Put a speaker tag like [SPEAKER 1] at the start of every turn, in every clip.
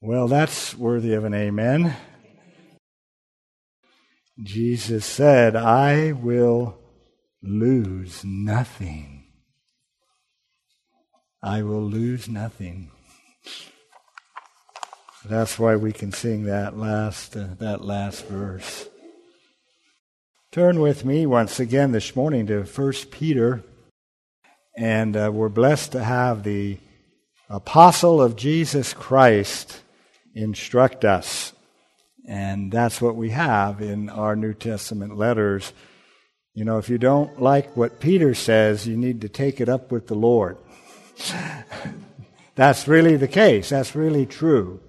[SPEAKER 1] Well, that's worthy of an amen. Jesus said, I will lose nothing. I will lose nothing. That's why we can sing that last uh, that last verse. Turn with me once again this morning to 1 Peter, and uh, we're blessed to have the apostle of Jesus Christ instruct us. And that's what we have in our New Testament letters. You know, if you don't like what Peter says, you need to take it up with the Lord. that's really the case. That's really true.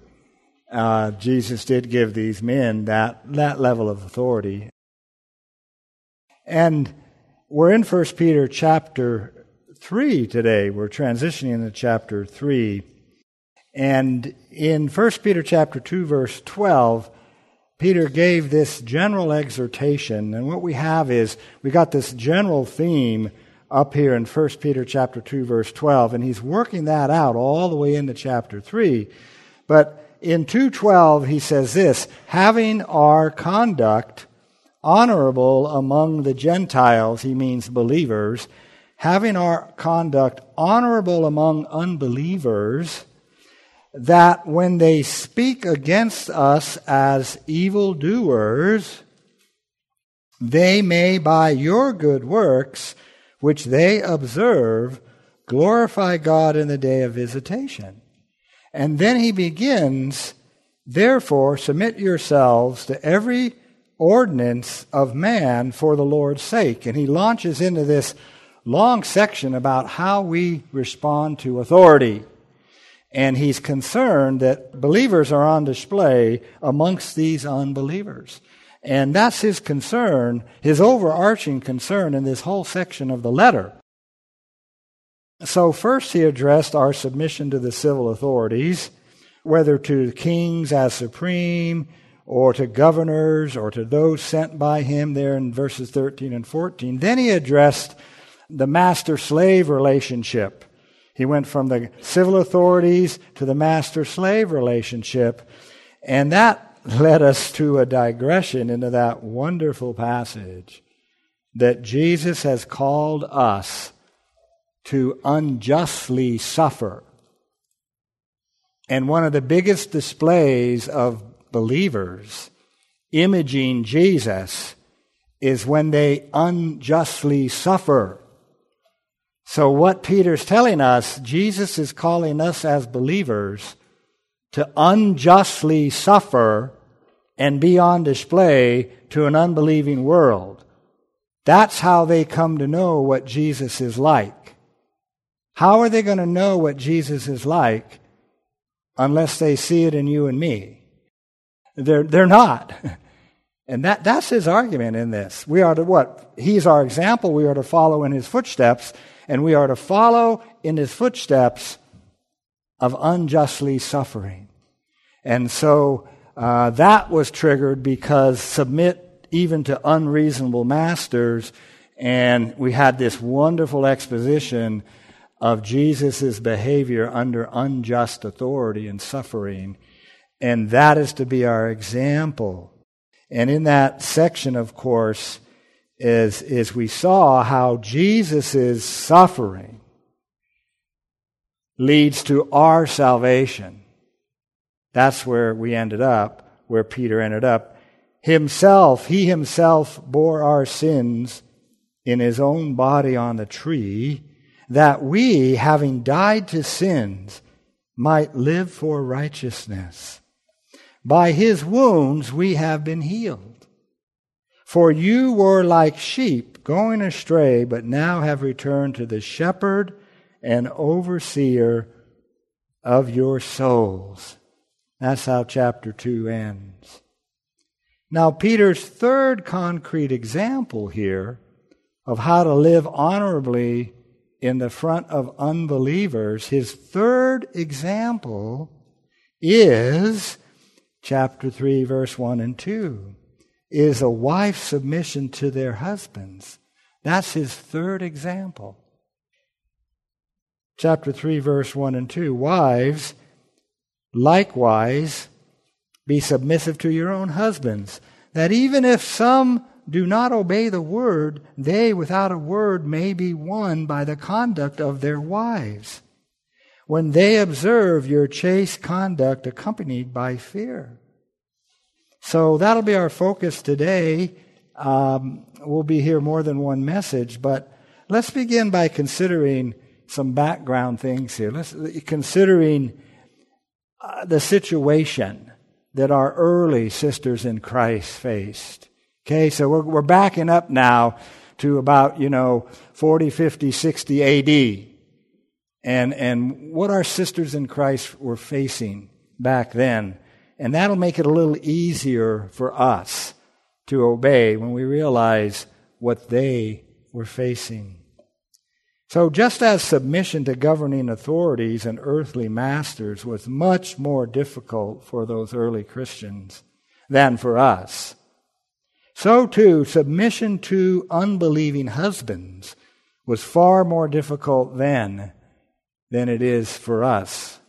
[SPEAKER 1] Uh, Jesus did give these men that, that level of authority. And we're in 1 Peter chapter 3 today. We're transitioning into chapter 3. And in 1 Peter chapter 2 verse 12, Peter gave this general exhortation, and what we have is we got this general theme up here in 1 Peter chapter 2 verse 12, and he's working that out all the way into chapter 3. But in 2:12 he says this, having our conduct honorable among the Gentiles, he means believers, having our conduct honorable among unbelievers, that when they speak against us as evildoers, they may by your good works, which they observe, glorify God in the day of visitation. And then he begins, therefore, submit yourselves to every ordinance of man for the Lord's sake. And he launches into this long section about how we respond to authority. And he's concerned that believers are on display amongst these unbelievers. And that's his concern, his overarching concern in this whole section of the letter. So, first, he addressed our submission to the civil authorities, whether to kings as supreme, or to governors, or to those sent by him, there in verses 13 and 14. Then he addressed the master slave relationship he went from the civil authorities to the master slave relationship. And that led us to a digression into that wonderful passage that Jesus has called us to unjustly suffer. And one of the biggest displays of believers imaging Jesus is when they unjustly suffer. So, what Peter's telling us, Jesus is calling us as believers to unjustly suffer and be on display to an unbelieving world. That's how they come to know what Jesus is like. How are they going to know what Jesus is like unless they see it in you and me? They're, they're not. And that, that's his argument in this. We are to what? He's our example. We are to follow in his footsteps and we are to follow in his footsteps of unjustly suffering. And so uh, that was triggered because submit even to unreasonable masters, and we had this wonderful exposition of Jesus' behavior under unjust authority and suffering. And that is to be our example. And in that section, of course, is, is we saw how Jesus' suffering leads to our salvation. That's where we ended up, where Peter ended up. Himself, he himself bore our sins in his own body on the tree, that we, having died to sins, might live for righteousness. By his wounds we have been healed. For you were like sheep going astray, but now have returned to the shepherd and overseer of your souls. That's how chapter 2 ends. Now, Peter's third concrete example here of how to live honorably in the front of unbelievers, his third example is chapter 3, verse 1 and 2 is a wife's submission to their husbands. That's his third example. Chapter 3, verse 1 and 2. Wives, Likewise, be submissive to your own husbands, that even if some do not obey the word, they without a word may be won by the conduct of their wives, when they observe your chaste conduct accompanied by fear. So that'll be our focus today. Um, we'll be here more than one message, but let's begin by considering some background things here. Let's considering uh, the situation that our early sisters in Christ faced. Okay, so we're, we're backing up now to about, you know, 40, 50, 60 AD. And, and what our sisters in Christ were facing back then. And that'll make it a little easier for us to obey when we realize what they were facing. So, just as submission to governing authorities and earthly masters was much more difficult for those early Christians than for us, so too submission to unbelieving husbands was far more difficult then than it is for us.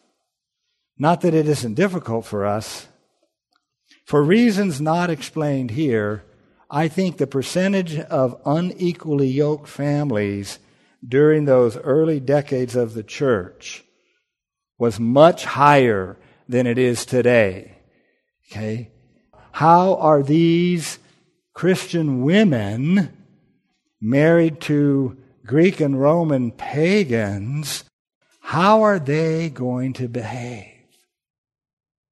[SPEAKER 1] Not that it isn't difficult for us. For reasons not explained here, I think the percentage of unequally yoked families during those early decades of the church was much higher than it is today. Okay? How are these Christian women married to Greek and Roman pagans, how are they going to behave?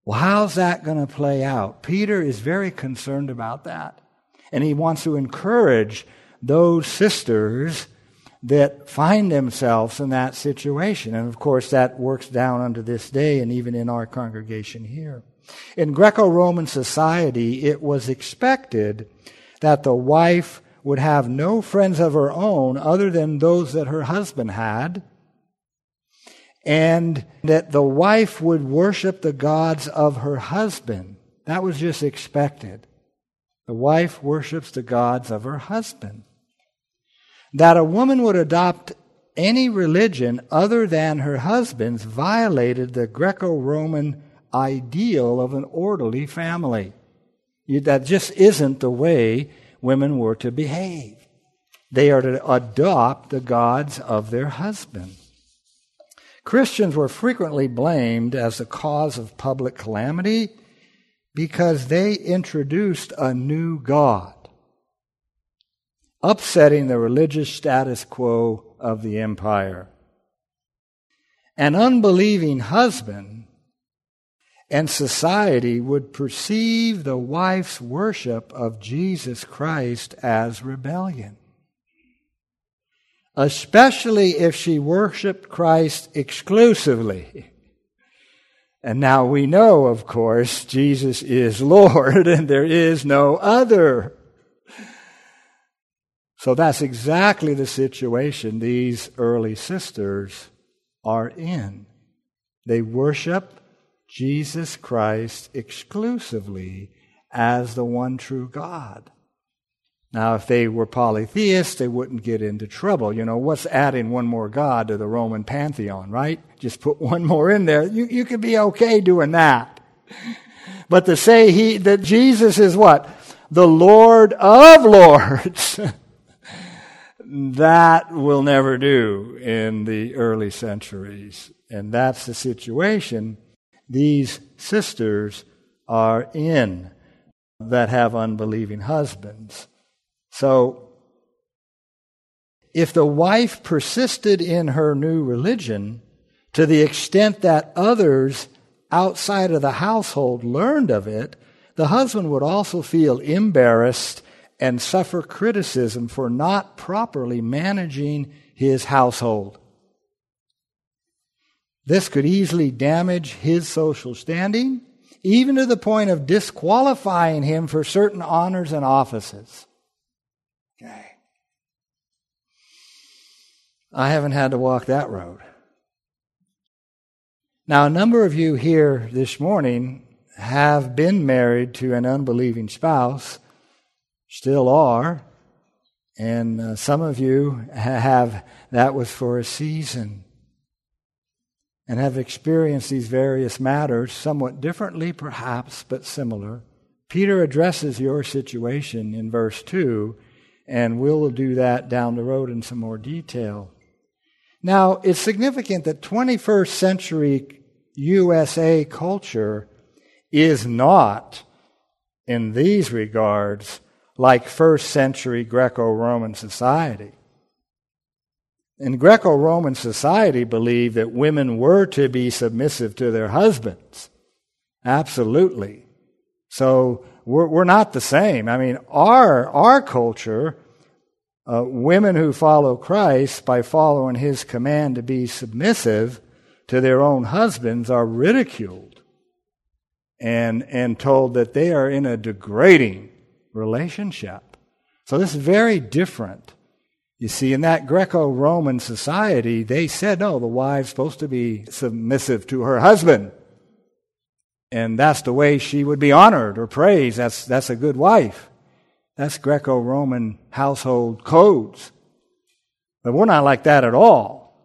[SPEAKER 1] Well, how's that going to play out? Peter is very concerned about that. And he wants to encourage those sisters that find themselves in that situation. And of course, that works down unto this day and even in our congregation here. In Greco Roman society, it was expected that the wife would have no friends of her own other than those that her husband had, and that the wife would worship the gods of her husband. That was just expected. The wife worships the gods of her husband that a woman would adopt any religion other than her husband's violated the Greco Roman ideal of an orderly family. That just isn't the way women were to behave. They are to adopt the gods of their husband. Christians were frequently blamed as the cause of public calamity because they introduced a new God upsetting the religious status quo of the empire. An unbelieving husband and society would perceive the wife's worship of Jesus Christ as rebellion, especially if she worshiped Christ exclusively. And now we know, of course, Jesus is Lord and there is no other. So that's exactly the situation these early sisters are in. They worship Jesus Christ exclusively as the one true God. Now, if they were polytheists, they wouldn't get into trouble. You know, what's adding one more God to the Roman pantheon, right? Just put one more in there. You, you could be okay doing that. But to say he, that Jesus is what? The Lord of Lords. that will never do in the early centuries. And that's the situation these sisters are in that have unbelieving husbands. So, if the wife persisted in her new religion to the extent that others outside of the household learned of it, the husband would also feel embarrassed and suffer criticism for not properly managing his household. This could easily damage his social standing, even to the point of disqualifying him for certain honors and offices. Okay. I haven't had to walk that road. Now, a number of you here this morning have been married to an unbelieving spouse still are. And uh, some of you have, that was for a season. and have experienced these various matters somewhat differently, perhaps, but similar. Peter addresses your situation in verse 2, and we'll do that down the road in some more detail. Now, it's significant that 21st century USA culture is not, in these regards, like first century Greco Roman society. In Greco Roman society, believed that women were to be submissive to their husbands. Absolutely. So we're, we're not the same. I mean, our, our culture, uh, women who follow Christ by following his command to be submissive to their own husbands are ridiculed and, and told that they are in a degrading relationship. So this is very different you see, in that Greco Roman society, they said, no, the wife's supposed to be submissive to her husband. And that's the way she would be honored or praised. That's, that's a good wife. That's Greco Roman household codes. But we're not like that at all.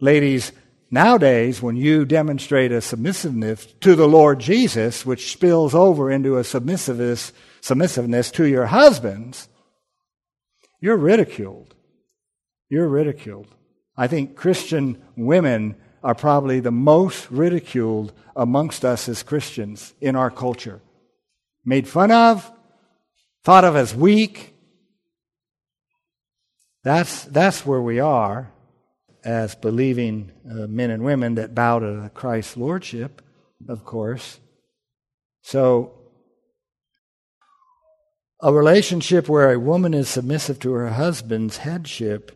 [SPEAKER 1] Ladies, nowadays, when you demonstrate a submissiveness to the Lord Jesus, which spills over into a submissiveness, submissiveness to your husbands, you're ridiculed. You're ridiculed. I think Christian women are probably the most ridiculed amongst us as Christians in our culture. Made fun of, thought of as weak. That's, that's where we are as believing uh, men and women that bow to Christ's lordship, of course. So a relationship where a woman is submissive to her husband's headship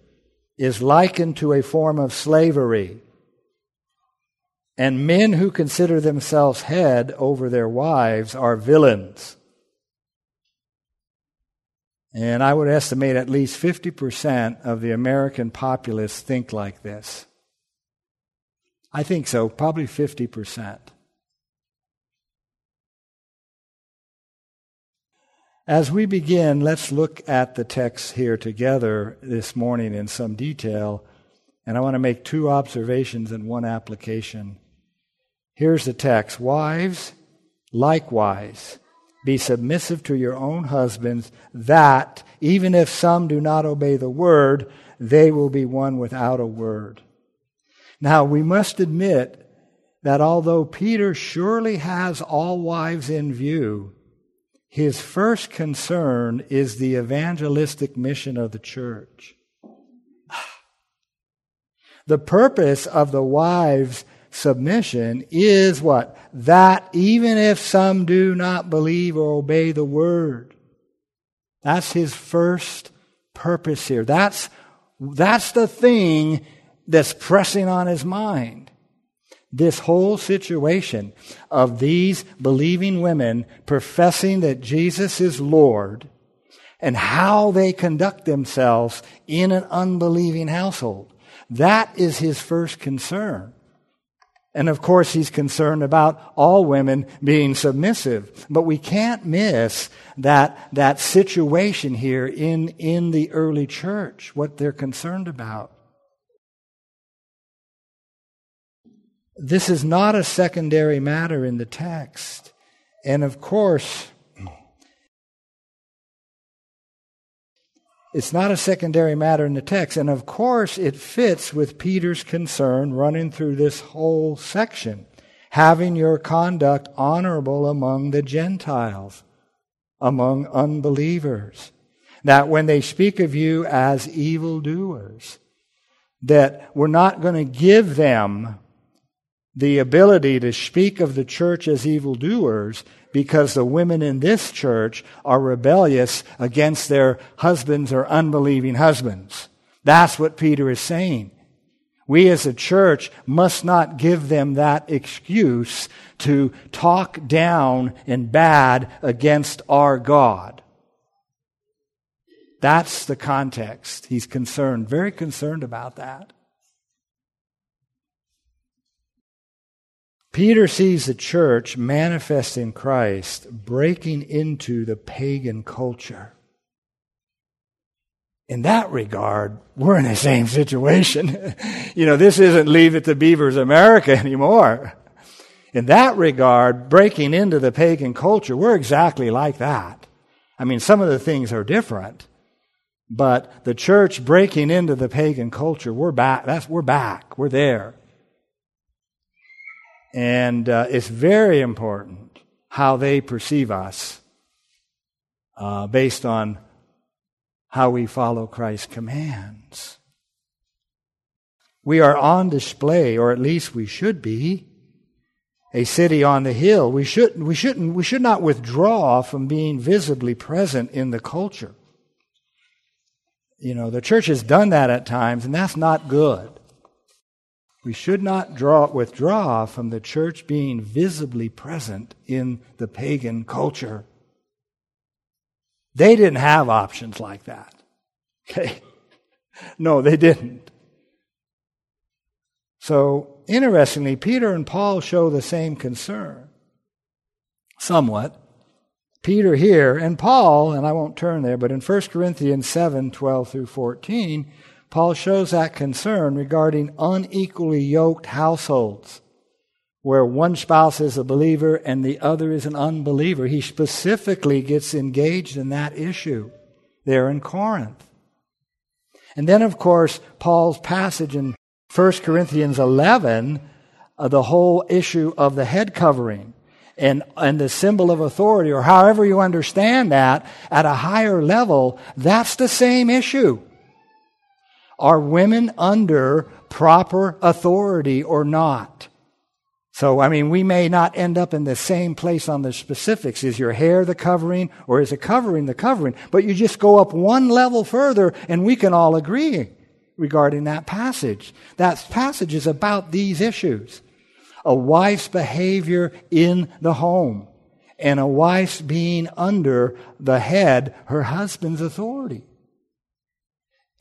[SPEAKER 1] is likened to a form of slavery. And men who consider themselves head over their wives are villains. And I would estimate at least 50% of the American populace think like this. I think so, probably 50%. As we begin, let's look at the text here together this morning in some detail. And I want to make two observations and one application. Here's the text Wives, likewise, be submissive to your own husbands, that, even if some do not obey the word, they will be won without a word. Now, we must admit that although Peter surely has all wives in view, his first concern is the evangelistic mission of the church. The purpose of the wife's submission is what? That even if some do not believe or obey the word. That's his first purpose here. That's, that's the thing that's pressing on his mind this whole situation of these believing women professing that Jesus is Lord and how they conduct themselves in an unbelieving household. That is his first concern. And of course, he's concerned about all women being submissive. But we can't miss that, that situation here in, in the early church, what they're concerned about. This is not a secondary matter in the text. And of course, it's not a secondary matter in the text. And of course, it fits with Peter's concern running through this whole section having your conduct honorable among the Gentiles, among unbelievers. That when they speak of you as evildoers, that we're not going to give them the ability to speak of the church as evildoers because the women in this church are rebellious against their husbands or unbelieving husbands. That's what Peter is saying. We as a church must not give them that excuse to talk down and bad against our God. That's the context. He's concerned, very concerned about that. Peter sees the church manifesting Christ breaking into the pagan culture. in that regard, we're in the same situation. you know, this isn't Leave It to Beaver's America anymore. In that regard, breaking into the pagan culture, we're exactly like that. I mean, some of the things are different, but the church breaking into the pagan culture, we're back. That's, we're back. We're there. And uh, it's very important how they perceive us uh, based on how we follow Christ's commands. We are on display, or at least we should be, a city on the hill. We should, we shouldn't, we should not withdraw from being visibly present in the culture. You know, the church has done that at times, and that's not good. We should not draw, withdraw from the church being visibly present in the pagan culture. They didn't have options like that. Okay? No, they didn't. So, interestingly, Peter and Paul show the same concern. Somewhat. Peter here, and Paul, and I won't turn there, but in 1 Corinthians 7 12 through 14, Paul shows that concern regarding unequally yoked households where one spouse is a believer and the other is an unbeliever. He specifically gets engaged in that issue there in Corinth. And then, of course, Paul's passage in 1 Corinthians 11, uh, the whole issue of the head covering and, and the symbol of authority, or however you understand that, at a higher level, that's the same issue. Are women under proper authority or not? So, I mean, we may not end up in the same place on the specifics. Is your hair the covering or is a covering the covering? But you just go up one level further and we can all agree regarding that passage. That passage is about these issues. A wife's behavior in the home and a wife's being under the head, her husband's authority.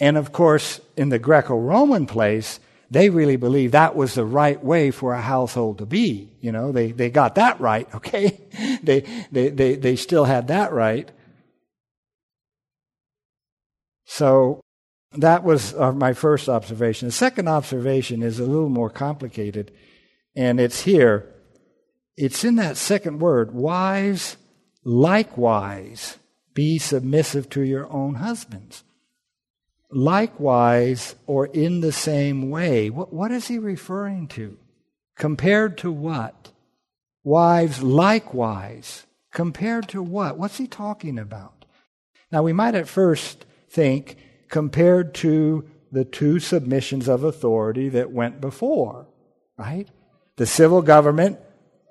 [SPEAKER 1] And of course, in the Greco-Roman place, they really believed that was the right way for a household to be. You know, they, they got that right, okay? they, they, they, they still had that right. So that was uh, my first observation. The second observation is a little more complicated, and it's here. It's in that second word, wives likewise be submissive to your own husbands likewise or in the same way. What, what is he referring to? Compared to what? Wives likewise. Compared to what? What's he talking about? Now, we might at first think compared to the two submissions of authority that went before, right? The civil government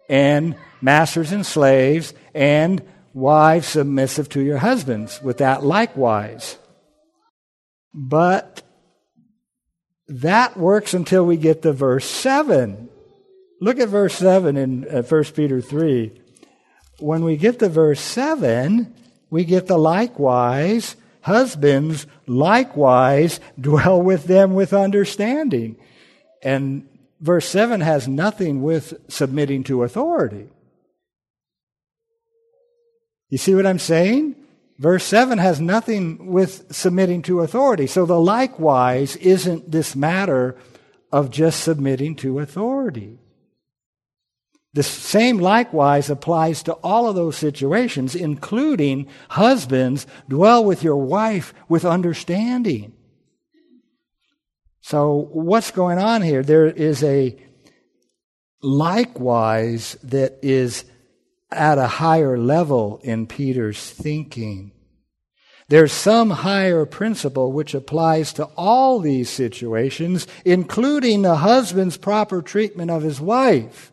[SPEAKER 1] and masters and slaves and wives submissive to your husbands, with that likewise. But that works until we get to verse 7. Look at verse 7 in uh, 1 Peter 3. When we get to verse 7, we get the likewise, husbands likewise dwell with them with understanding. And verse 7 has nothing with submitting to authority. You see what I'm saying? Verse 7 has nothing with submitting to authority. So the likewise isn't this matter of just submitting to authority. The same likewise applies to all of those situations, including husbands, dwell with your wife with understanding. So, what's going on here? There is a likewise that is at a higher level in Peter's thinking. There's some higher principle which applies to all these situations, including the husband's proper treatment of his wife.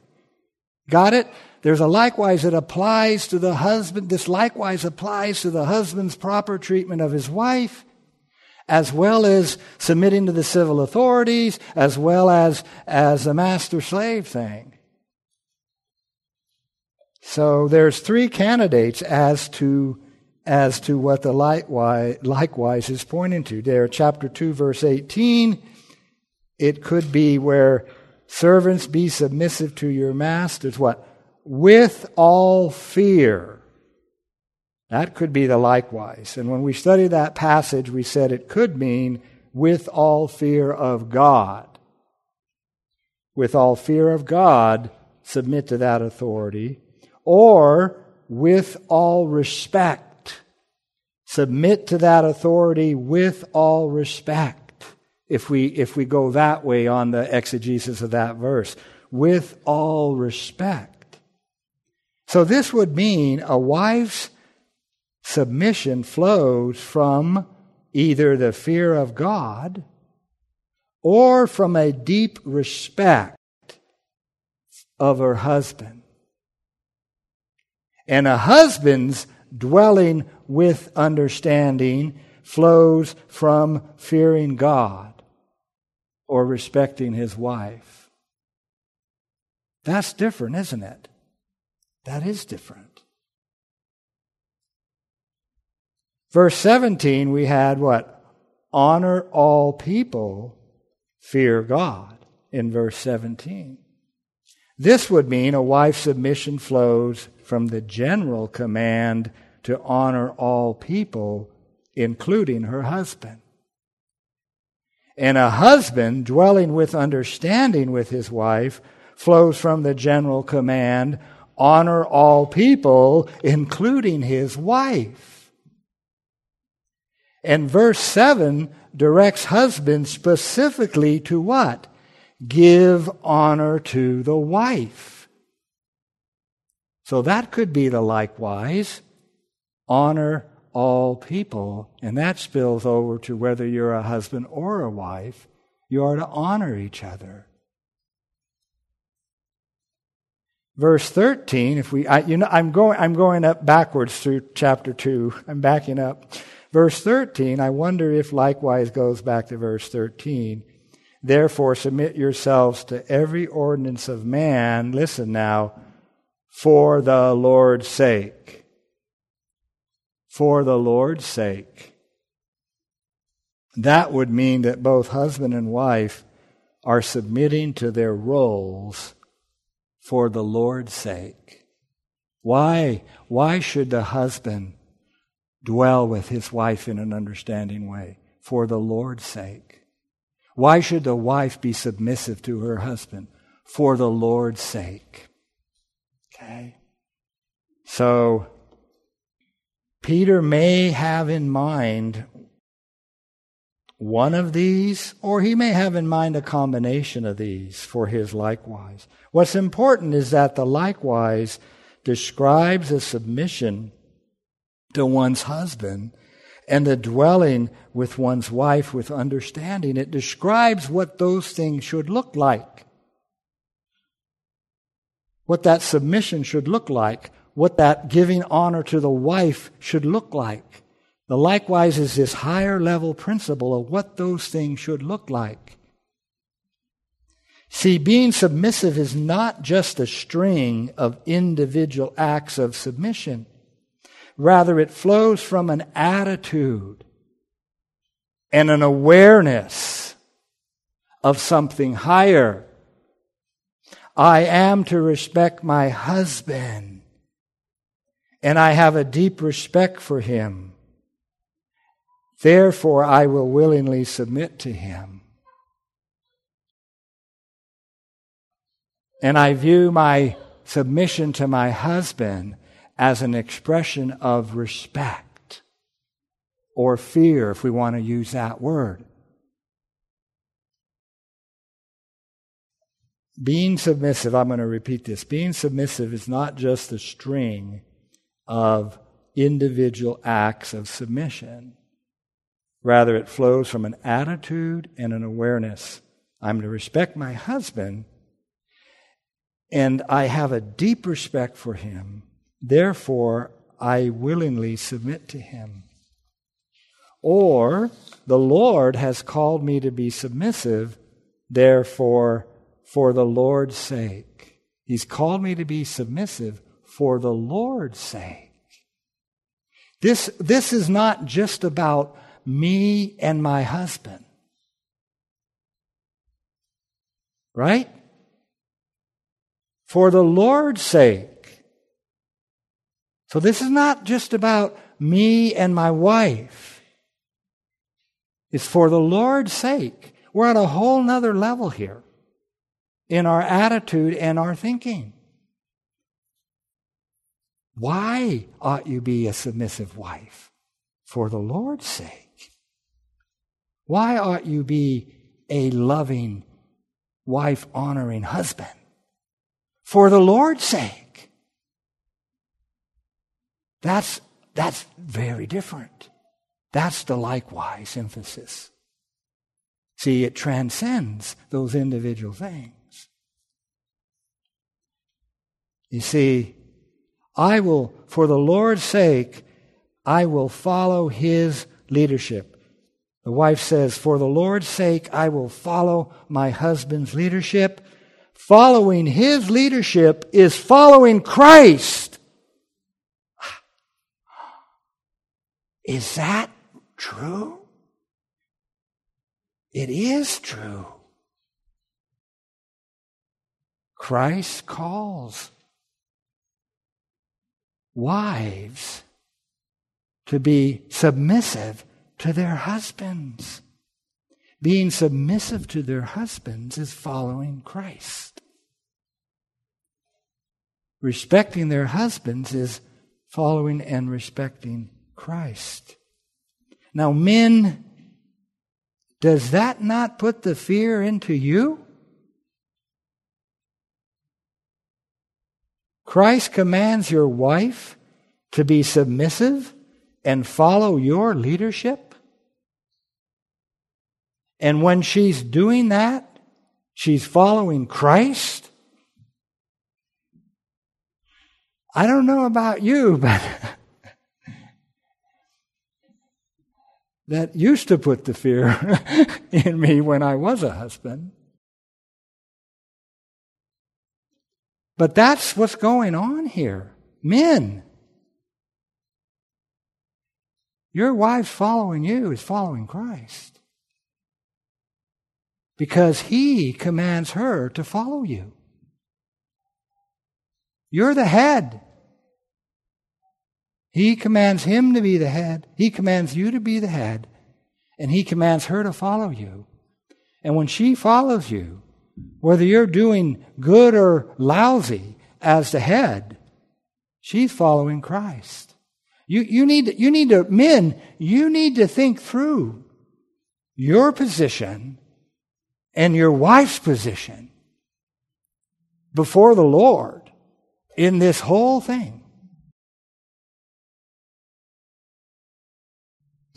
[SPEAKER 1] Got it? There's a likewise that applies to the husband. This likewise applies to the husband's proper treatment of his wife, as well as submitting to the civil authorities, as well as, as the master slave thing. So there's three candidates as to as to what the likewise, likewise is pointing to. There, chapter 2, verse 18, it could be where servants be submissive to your masters, what? With all fear. That could be the likewise. And when we study that passage, we said it could mean with all fear of God. With all fear of God, submit to that authority. Or with all respect, submit to that authority with all respect. If we, if we go that way on the exegesis of that verse, with all respect. So this would mean a wife's submission flows from either the fear of God or from a deep respect of her husband. And a husband's dwelling with understanding flows from fearing God or respecting his wife. That's different, isn't it? That is different. Verse 17, we had what? Honor all people, fear God, in verse 17. This would mean a wife's submission flows from the general command to honor all people, including her husband. And a husband dwelling with understanding with his wife flows from the general command honor all people, including his wife. And verse 7 directs husbands specifically to what? Give honor to the wife. So that could be the likewise. Honor all people. And that spills over to whether you're a husband or a wife. You are to honor each other. Verse 13, if we, I, you know, I'm going, I'm going up backwards through chapter 2. I'm backing up. Verse 13, I wonder if likewise goes back to verse 13. Therefore, submit yourselves to every ordinance of man, listen now, for the Lord's sake. For the Lord's sake. That would mean that both husband and wife are submitting to their roles for the Lord's sake. Why? Why should the husband dwell with his wife in an understanding way for the Lord's sake. Why should the wife be submissive to her husband? For the Lord's sake. Okay? So, Peter may have in mind one of these, or he may have in mind a combination of these for his likewise. What's important is that the likewise describes a submission to one's husband and the dwelling with one's wife with understanding. It describes what those things should look like. What that submission should look like. What that giving honor to the wife should look like. The likewise is this higher level principle of what those things should look like. See, being submissive is not just a string of individual acts of submission. Rather, it flows from an attitude and an awareness of something higher. I am to respect my husband, and I have a deep respect for him. Therefore, I will willingly submit to him. And I view my submission to my husband as an expression of respect or fear, if we want to use that word. Being submissive, I'm going to repeat this. Being submissive is not just a string of individual acts of submission. Rather, it flows from an attitude and an awareness. I'm to respect my husband, and I have a deep respect for him Therefore, I willingly submit to him. Or, the Lord has called me to be submissive, therefore, for the Lord's sake. He's called me to be submissive for the Lord's sake. This, this is not just about me and my husband. Right? For the Lord's sake. So this is not just about me and my wife. It's for the Lord's sake. We're at a whole nother level here in our attitude and our thinking. Why ought you be a submissive wife? For the Lord's sake. Why ought you be a loving, wife honoring husband? For the Lord's sake. That's, that's very different. That's the likewise emphasis. See, it transcends those individual things. You see, I will, for the Lord's sake, I will follow his leadership. The wife says, For the Lord's sake, I will follow my husband's leadership. Following his leadership is following Christ. Is that true? It is true. Christ calls wives to be submissive to their husbands. Being submissive to their husbands is following Christ. Respecting their husbands is following and respecting Christ. Now, men, does that not put the fear into you? Christ commands your wife to be submissive and follow your leadership. And when she's doing that, she's following Christ. I don't know about you, but that used to put the fear in me when I was a husband. But that's what's going on here. Men. Your wife following you is following Christ. Because he commands her to follow you. You're the head. He commands him to be the head. He commands you to be the head. And he commands her to follow you. And when she follows you, whether you're doing good or lousy as the head, she's following Christ. You, you, need, you need to, men, you need to think through your position and your wife's position before the Lord in this whole thing.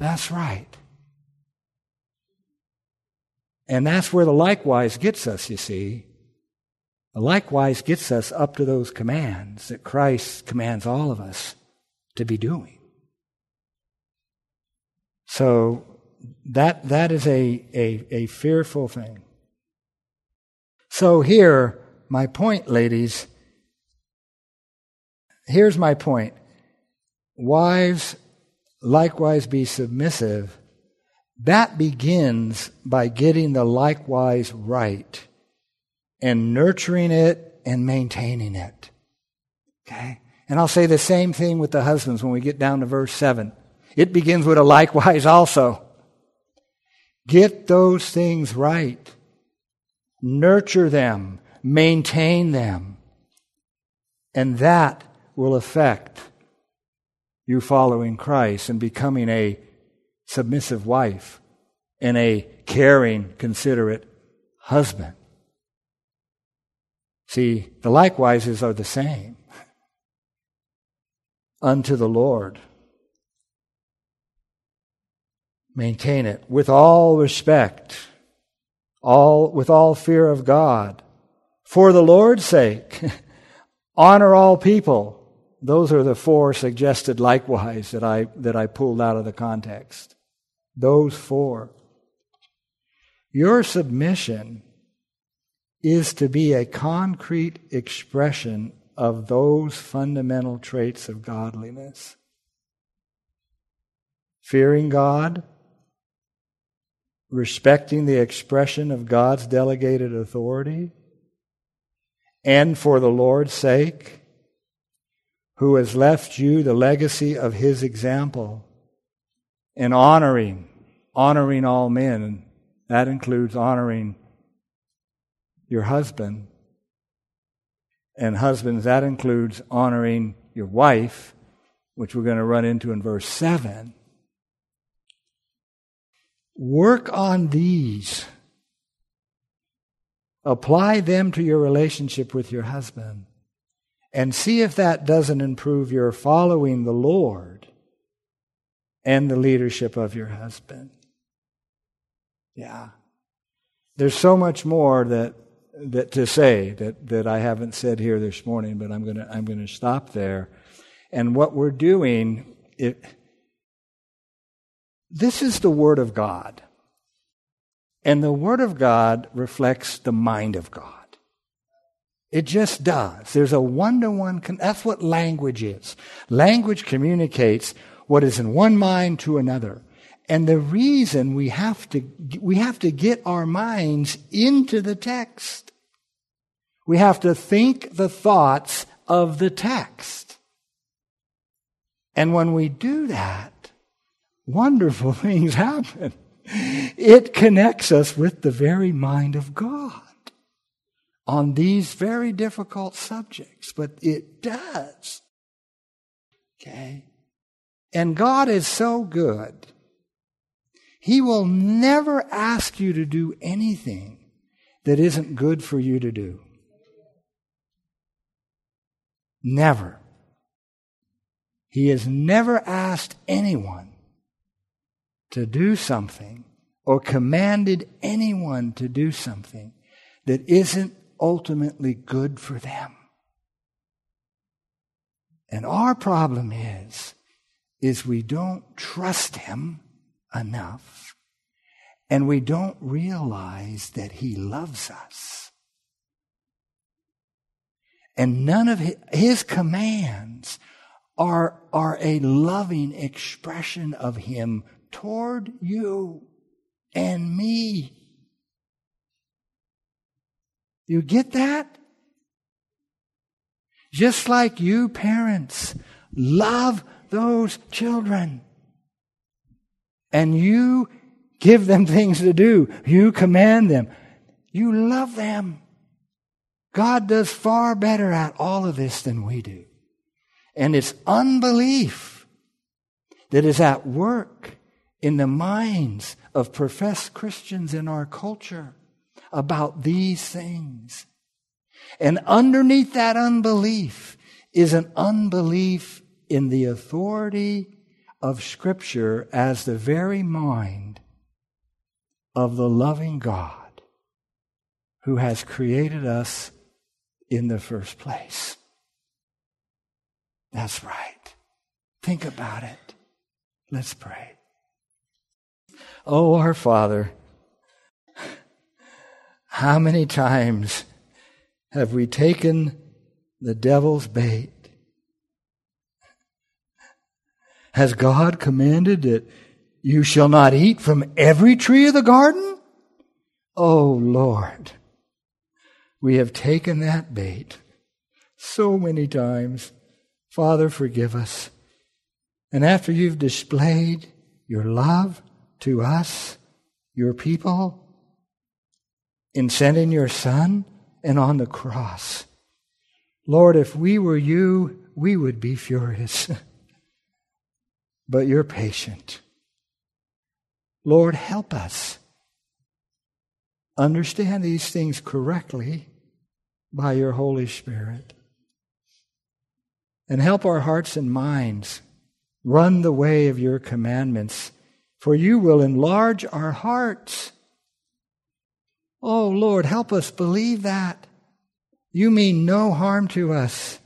[SPEAKER 1] That's right. And that's where the likewise gets us, you see. The likewise gets us up to those commands that Christ commands all of us to be doing. So that, that is a, a, a fearful thing. So here, my point, ladies, here's my point. Wives, likewise be submissive. That begins by getting the likewise right and nurturing it and maintaining it. Okay? And I'll say the same thing with the husbands when we get down to verse 7. It begins with a likewise also. Get those things right. Nurture them. Maintain them. And that will affect you following Christ and becoming a submissive wife and a caring, considerate husband. See, the likewises are the same unto the Lord. Maintain it with all respect, all with all fear of God. For the Lord's sake, honor all people. Those are the four suggested likewise that I, that I pulled out of the context. Those four. Your submission is to be a concrete expression of those fundamental traits of godliness fearing God, respecting the expression of God's delegated authority, and for the Lord's sake, who has left you the legacy of his example in honoring, honoring all men. That includes honoring your husband. And husbands, that includes honoring your wife, which we're going to run into in verse 7. Work on these. Apply them to your relationship with your husband. And see if that doesn't improve your following the Lord and the leadership of your husband. Yeah. There's so much more that that to say that, that I haven't said here this morning, but I'm gonna I'm gonna stop there. And what we're doing, it, this is the Word of God. And the Word of God reflects the mind of God. It just does. There's a one to one, that's what language is. Language communicates what is in one mind to another. And the reason we have to, we have to get our minds into the text. We have to think the thoughts of the text. And when we do that, wonderful things happen. It connects us with the very mind of God on these very difficult subjects, but it does. Okay? And God is so good. He will never ask you to do anything that isn't good for you to do. Never. He has never asked anyone to do something or commanded anyone to do something that isn't ultimately good for them. And our problem is, is we don't trust him enough and we don't realize that he loves us. And none of his, his commands are, are a loving expression of Him toward you and me. You get that? Just like you parents love those children. And you give them things to do. You command them. You love them. God does far better at all of this than we do. And it's unbelief that is at work in the minds of professed Christians in our culture about these things. And underneath that unbelief is an unbelief in the authority of Scripture as the very mind of the loving God who has created us in the first place. That's right. Think about it. Let's pray. Oh, our Father, how many times have we taken the devil's bait? Has God commanded that you shall not eat from every tree of the garden? Oh, Lord, we have taken that bait so many times. Father, forgive us. And after you've displayed your love to us, your people, in sending your Son and on the cross, Lord, if we were you, we would be furious. but you're patient. Lord, help us understand these things correctly by your Holy Spirit and help our hearts and minds run the way of your commandments, for you will enlarge our hearts. Oh Lord, help us believe that. You mean no harm to us.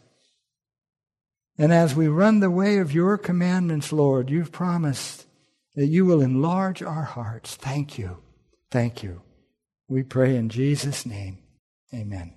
[SPEAKER 1] And as we run the way of your commandments, Lord, you've promised that you will enlarge our hearts. Thank you. Thank you. We pray in Jesus' name. Amen.